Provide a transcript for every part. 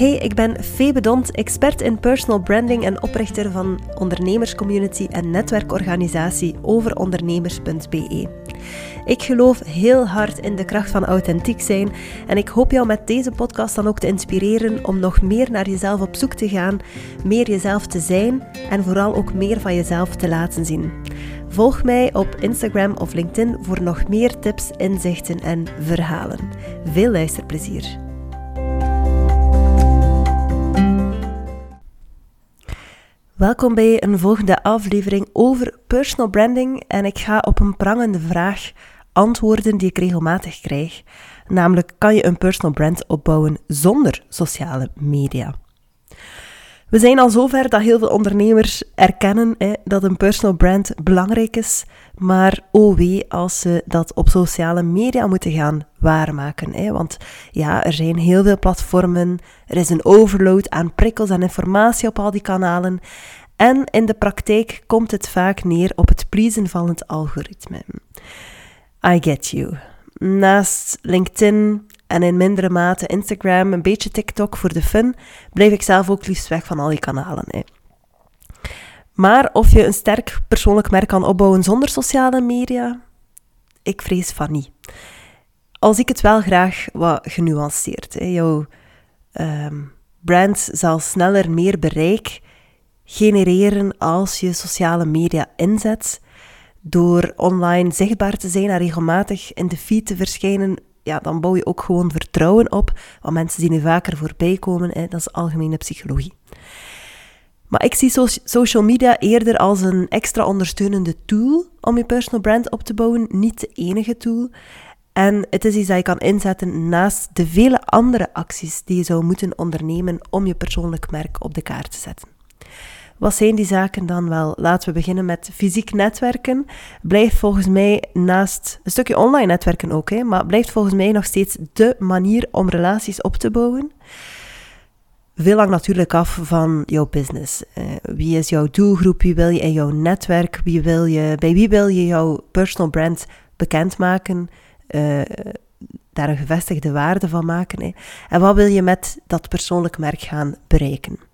Hey, ik ben Febe Dont, expert in personal branding en oprichter van ondernemerscommunity en netwerkorganisatie overondernemers.be. Ik geloof heel hard in de kracht van authentiek zijn en ik hoop jou met deze podcast dan ook te inspireren om nog meer naar jezelf op zoek te gaan, meer jezelf te zijn en vooral ook meer van jezelf te laten zien. Volg mij op Instagram of LinkedIn voor nog meer tips, inzichten en verhalen. Veel luisterplezier! Welkom bij een volgende aflevering over personal branding en ik ga op een prangende vraag antwoorden die ik regelmatig krijg. Namelijk, kan je een personal brand opbouwen zonder sociale media? We zijn al zover dat heel veel ondernemers erkennen hè, dat een personal brand belangrijk is, maar oh wee als ze dat op sociale media moeten gaan waarmaken. Hè. Want ja, er zijn heel veel platformen, er is een overload aan prikkels en informatie op al die kanalen. En in de praktijk komt het vaak neer op het pleasen van het algoritme. I get you. Naast LinkedIn en in mindere mate Instagram, een beetje TikTok voor de fun, blijf ik zelf ook liefst weg van al die kanalen. Hè. Maar of je een sterk persoonlijk merk kan opbouwen zonder sociale media, ik vrees van niet. Als ik het wel graag wat genuanceerd. Hè. Jouw um, brand zal sneller meer bereik genereren als je sociale media inzet. Door online zichtbaar te zijn en regelmatig in de feed te verschijnen, ja, dan bouw je ook gewoon vertrouwen op. Want mensen zien er vaker voorbij komen, hè, dat is algemene psychologie. Maar ik zie social media eerder als een extra ondersteunende tool om je personal brand op te bouwen, niet de enige tool. En het is iets dat je kan inzetten naast de vele andere acties die je zou moeten ondernemen om je persoonlijk merk op de kaart te zetten. Wat zijn die zaken dan wel? Laten we beginnen met fysiek netwerken. Blijft volgens mij naast een stukje online netwerken ook, hè, maar blijft volgens mij nog steeds de manier om relaties op te bouwen. Veel lang natuurlijk af van jouw business. Uh, wie is jouw doelgroep? Wie wil je in jouw netwerk? Wie wil je, bij wie wil je jouw personal brand bekendmaken? Uh, daar een gevestigde waarde van maken. Hè? En wat wil je met dat persoonlijk merk gaan bereiken?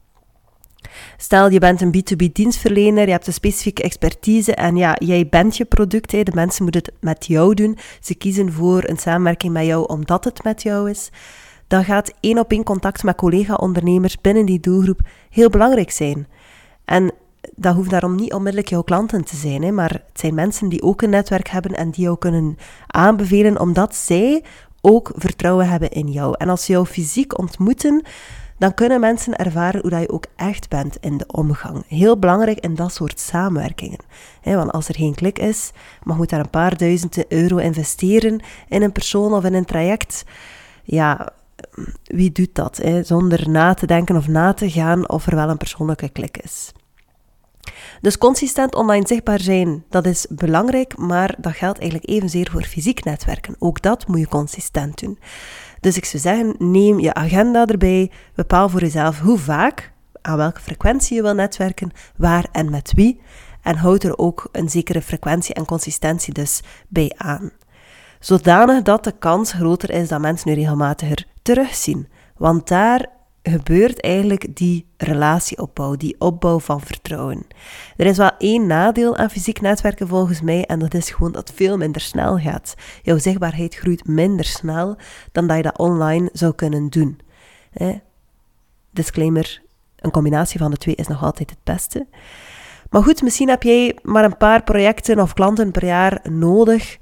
Stel, je bent een B2B dienstverlener, je hebt een specifieke expertise en ja, jij bent je product, hè, de mensen moeten het met jou doen. Ze kiezen voor een samenwerking met jou omdat het met jou is. Dan gaat één op één contact met collega-ondernemers binnen die doelgroep heel belangrijk zijn. En dat hoeft daarom niet onmiddellijk jouw klanten te zijn, hè, maar het zijn mensen die ook een netwerk hebben en die jou kunnen aanbevelen omdat zij ook vertrouwen hebben in jou. En als ze jou fysiek ontmoeten, dan kunnen mensen ervaren hoe dat je ook echt bent in de omgang. Heel belangrijk in dat soort samenwerkingen. want als er geen klik is, mag je daar een paar duizenden euro investeren in een persoon of in een traject. Ja, wie doet dat? Zonder na te denken of na te gaan of er wel een persoonlijke klik is. Dus consistent online zichtbaar zijn, dat is belangrijk, maar dat geldt eigenlijk evenzeer voor fysiek netwerken. Ook dat moet je consistent doen. Dus ik zou zeggen, neem je agenda erbij, bepaal voor jezelf hoe vaak, aan welke frequentie je wil netwerken, waar en met wie. En houd er ook een zekere frequentie en consistentie dus bij aan. Zodanig dat de kans groter is dat mensen nu regelmatiger terugzien. Want daar gebeurt eigenlijk die relatieopbouw, die opbouw van vertrouwen. Er is wel één nadeel aan fysiek netwerken volgens mij, en dat is gewoon dat het veel minder snel gaat. Jouw zichtbaarheid groeit minder snel dan dat je dat online zou kunnen doen. Disclaimer, een combinatie van de twee is nog altijd het beste. Maar goed, misschien heb jij maar een paar projecten of klanten per jaar nodig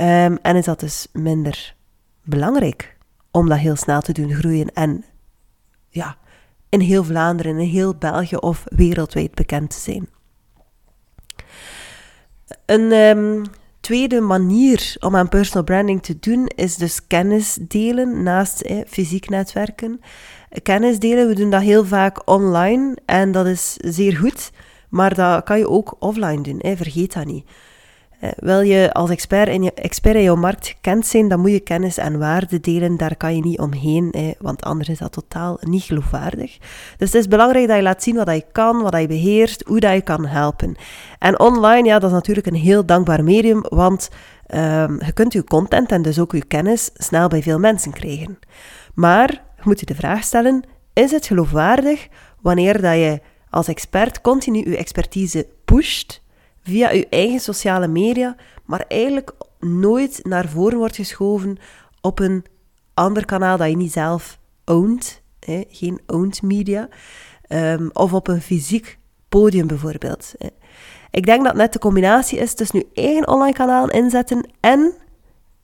um, en is dat dus minder belangrijk om dat heel snel te doen groeien en ja, in heel Vlaanderen, in heel België of wereldwijd bekend te zijn. Een um, tweede manier om aan personal branding te doen is dus kennis delen naast eh, fysiek netwerken. Kennis delen, we doen dat heel vaak online en dat is zeer goed, maar dat kan je ook offline doen, eh, vergeet dat niet. Uh, wil je als expert in, je, expert in jouw markt gekend zijn, dan moet je kennis en waarde delen. Daar kan je niet omheen, want anders is dat totaal niet geloofwaardig. Dus het is belangrijk dat je laat zien wat je kan, wat je beheerst, hoe dat je kan helpen. En online, ja, dat is natuurlijk een heel dankbaar medium, want um, je kunt je content en dus ook je kennis snel bij veel mensen krijgen. Maar je moet je de vraag stellen, is het geloofwaardig wanneer dat je als expert continu je expertise pusht via je eigen sociale media, maar eigenlijk nooit naar voren wordt geschoven op een ander kanaal dat je niet zelf owned, hè, geen owned media, um, of op een fysiek podium bijvoorbeeld. Hè. Ik denk dat net de combinatie is tussen je eigen online kanaal inzetten en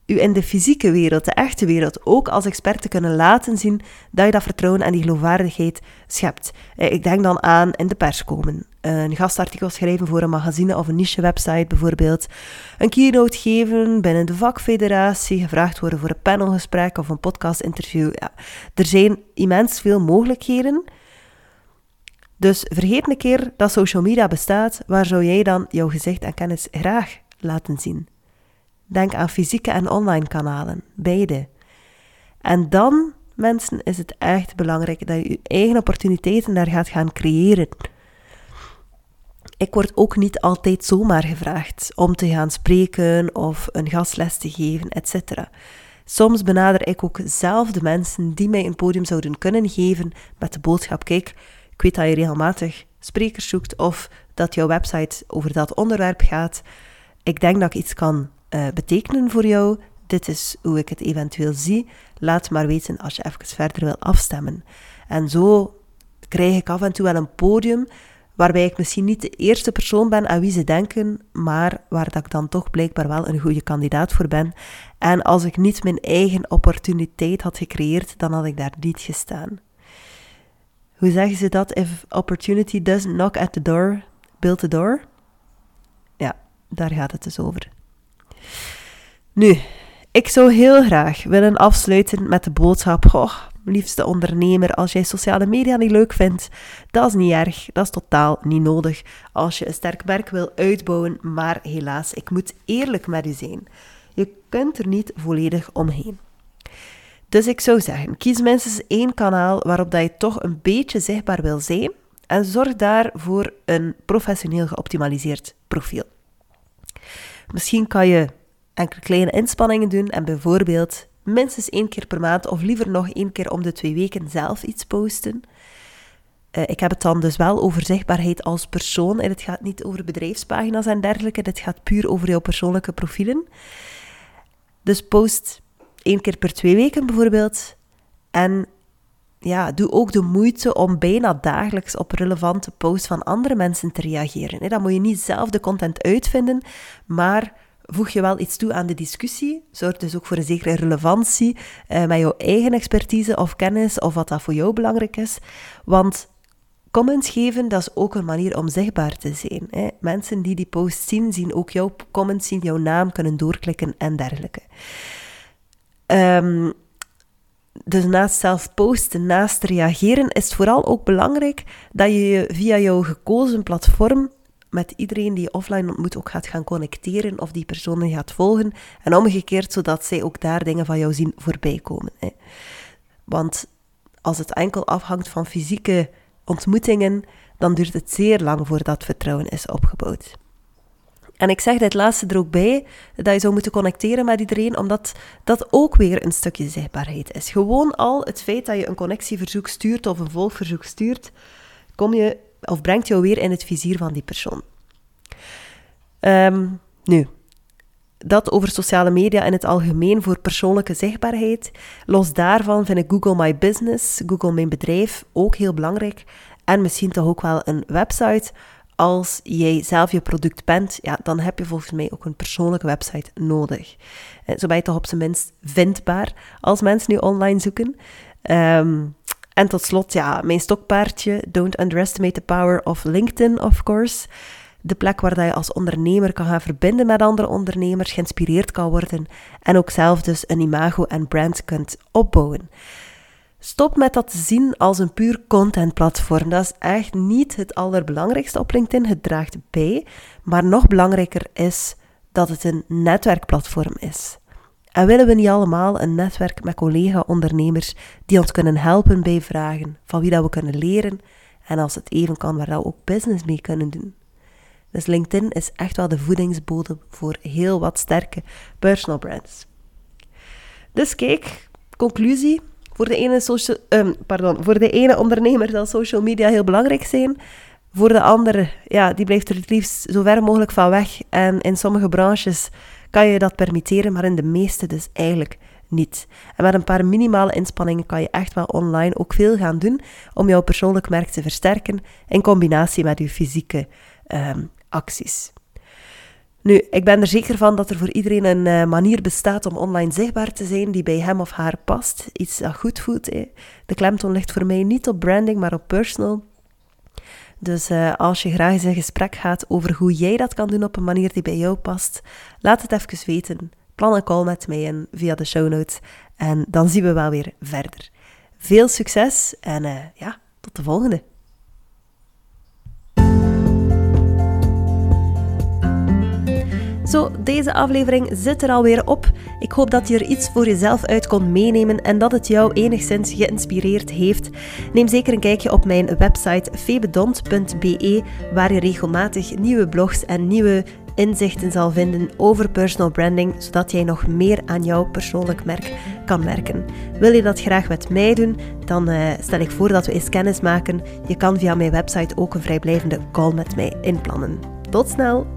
u in de fysieke wereld, de echte wereld, ook als expert te kunnen laten zien dat je dat vertrouwen en die geloofwaardigheid schept. Eh, ik denk dan aan in de pers komen, een gastartikel schrijven voor een magazine of een niche-website bijvoorbeeld, een keynote geven binnen de vakfederatie, gevraagd worden voor een panelgesprek of een podcast-interview. Er zijn immens veel mogelijkheden. Dus vergeet een keer dat social media bestaat, waar zou jij dan jouw gezicht en kennis graag laten zien? Denk aan fysieke en online kanalen, beide. En dan, mensen, is het echt belangrijk dat je je eigen opportuniteiten daar gaat gaan creëren. Ik word ook niet altijd zomaar gevraagd om te gaan spreken of een gastles te geven, etc. Soms benader ik ook zelf de mensen die mij een podium zouden kunnen geven met de boodschap: kijk, ik weet dat je regelmatig sprekers zoekt of dat jouw website over dat onderwerp gaat. Ik denk dat ik iets kan uh, betekenen voor jou. Dit is hoe ik het eventueel zie. Laat maar weten als je even verder wil afstemmen. En zo krijg ik af en toe wel een podium waarbij ik misschien niet de eerste persoon ben aan wie ze denken, maar waar dat ik dan toch blijkbaar wel een goede kandidaat voor ben. En als ik niet mijn eigen opportuniteit had gecreëerd, dan had ik daar niet gestaan. Hoe zeggen ze dat? If opportunity doesn't knock at the door, build the door. Ja, daar gaat het dus over. Nu, ik zou heel graag willen afsluiten met de boodschap: Goh, liefste ondernemer, als jij sociale media niet leuk vindt, dat is niet erg, dat is totaal niet nodig als je een sterk merk wil uitbouwen. Maar helaas, ik moet eerlijk met u zijn. Je kunt er niet volledig omheen. Dus ik zou zeggen, kies minstens één kanaal waarop dat je toch een beetje zichtbaar wil zijn en zorg daar voor een professioneel geoptimaliseerd profiel. Misschien kan je enkele kleine inspanningen doen en bijvoorbeeld minstens één keer per maand of liever nog één keer om de twee weken zelf iets posten. Uh, ik heb het dan dus wel over zichtbaarheid als persoon en het gaat niet over bedrijfspagina's en dergelijke. Dit gaat puur over jouw persoonlijke profielen. Dus post één keer per twee weken bijvoorbeeld. En ja, doe ook de moeite om bijna dagelijks op relevante posts van andere mensen te reageren. Dan moet je niet zelf de content uitvinden, maar voeg je wel iets toe aan de discussie. Zorg dus ook voor een zekere relevantie eh, met jouw eigen expertise of kennis of wat dat voor jou belangrijk is. Want comments geven, dat is ook een manier om zichtbaar te zijn. Hè. Mensen die die post zien, zien ook jouw comments, zien jouw naam, kunnen doorklikken en dergelijke. Um, dus naast zelf posten, naast reageren, is het vooral ook belangrijk dat je via jouw gekozen platform met iedereen die je offline ontmoet ook gaat gaan connecteren of die personen gaat volgen. En omgekeerd, zodat zij ook daar dingen van jou zien voorbij komen. Hè. Want als het enkel afhangt van fysieke ontmoetingen, dan duurt het zeer lang voordat vertrouwen is opgebouwd. En ik zeg dit laatste er ook bij, dat je zou moeten connecteren met iedereen, omdat dat ook weer een stukje zichtbaarheid is. Gewoon al het feit dat je een connectieverzoek stuurt of een volgverzoek stuurt, kom je, of brengt jou weer in het vizier van die persoon. Um, nu, dat over sociale media in het algemeen voor persoonlijke zichtbaarheid. Los daarvan vind ik Google My Business, Google Mijn Bedrijf, ook heel belangrijk. En misschien toch ook wel een website als jij zelf je product bent, ja, dan heb je volgens mij ook een persoonlijke website nodig. Eh, zo ben je toch op zijn minst vindbaar als mensen nu online zoeken. Ehm, en tot slot, ja, mijn stokpaardje, don't underestimate the power of LinkedIn, of course. De plek waar je als ondernemer kan gaan verbinden met andere ondernemers, geïnspireerd kan worden en ook zelf dus een imago en brand kunt opbouwen. Stop met dat te zien als een puur contentplatform. Dat is echt niet het allerbelangrijkste op LinkedIn. Het draagt bij. Maar nog belangrijker is dat het een netwerkplatform is. En willen we niet allemaal een netwerk met collega-ondernemers die ons kunnen helpen bij vragen, van wie dat we kunnen leren en als het even kan, waar we ook business mee kunnen doen. Dus LinkedIn is echt wel de voedingsbodem voor heel wat sterke personal brands. Dus kijk, conclusie voor de ene, social, um, pardon, voor de ene ondernemer zal social media heel belangrijk zijn. Voor de andere, ja, die blijft er het liefst zo ver mogelijk van weg. En in sommige branches kan je dat permitteren, maar in de meeste dus eigenlijk niet. En met een paar minimale inspanningen kan je echt wel online ook veel gaan doen om jouw persoonlijk merk te versterken in combinatie met je fysieke um, acties. Nu, ik ben er zeker van dat er voor iedereen een uh, manier bestaat om online zichtbaar te zijn die bij hem of haar past. Iets dat goed voelt. De klemtoon ligt voor mij niet op branding, maar op personal. Dus uh, als je graag eens in gesprek gaat over hoe jij dat kan doen op een manier die bij jou past, laat het even weten. Plan een call met mij in via de show notes en dan zien we wel weer verder. Veel succes en uh, ja, tot de volgende. Zo, deze aflevering zit er alweer op. Ik hoop dat je er iets voor jezelf uit kon meenemen en dat het jou enigszins geïnspireerd heeft. Neem zeker een kijkje op mijn website febedont.be, waar je regelmatig nieuwe blogs en nieuwe inzichten zal vinden over personal branding, zodat jij nog meer aan jouw persoonlijk merk kan werken. Wil je dat graag met mij doen, dan uh, stel ik voor dat we eens kennis maken. Je kan via mijn website ook een vrijblijvende call met mij inplannen. Tot snel!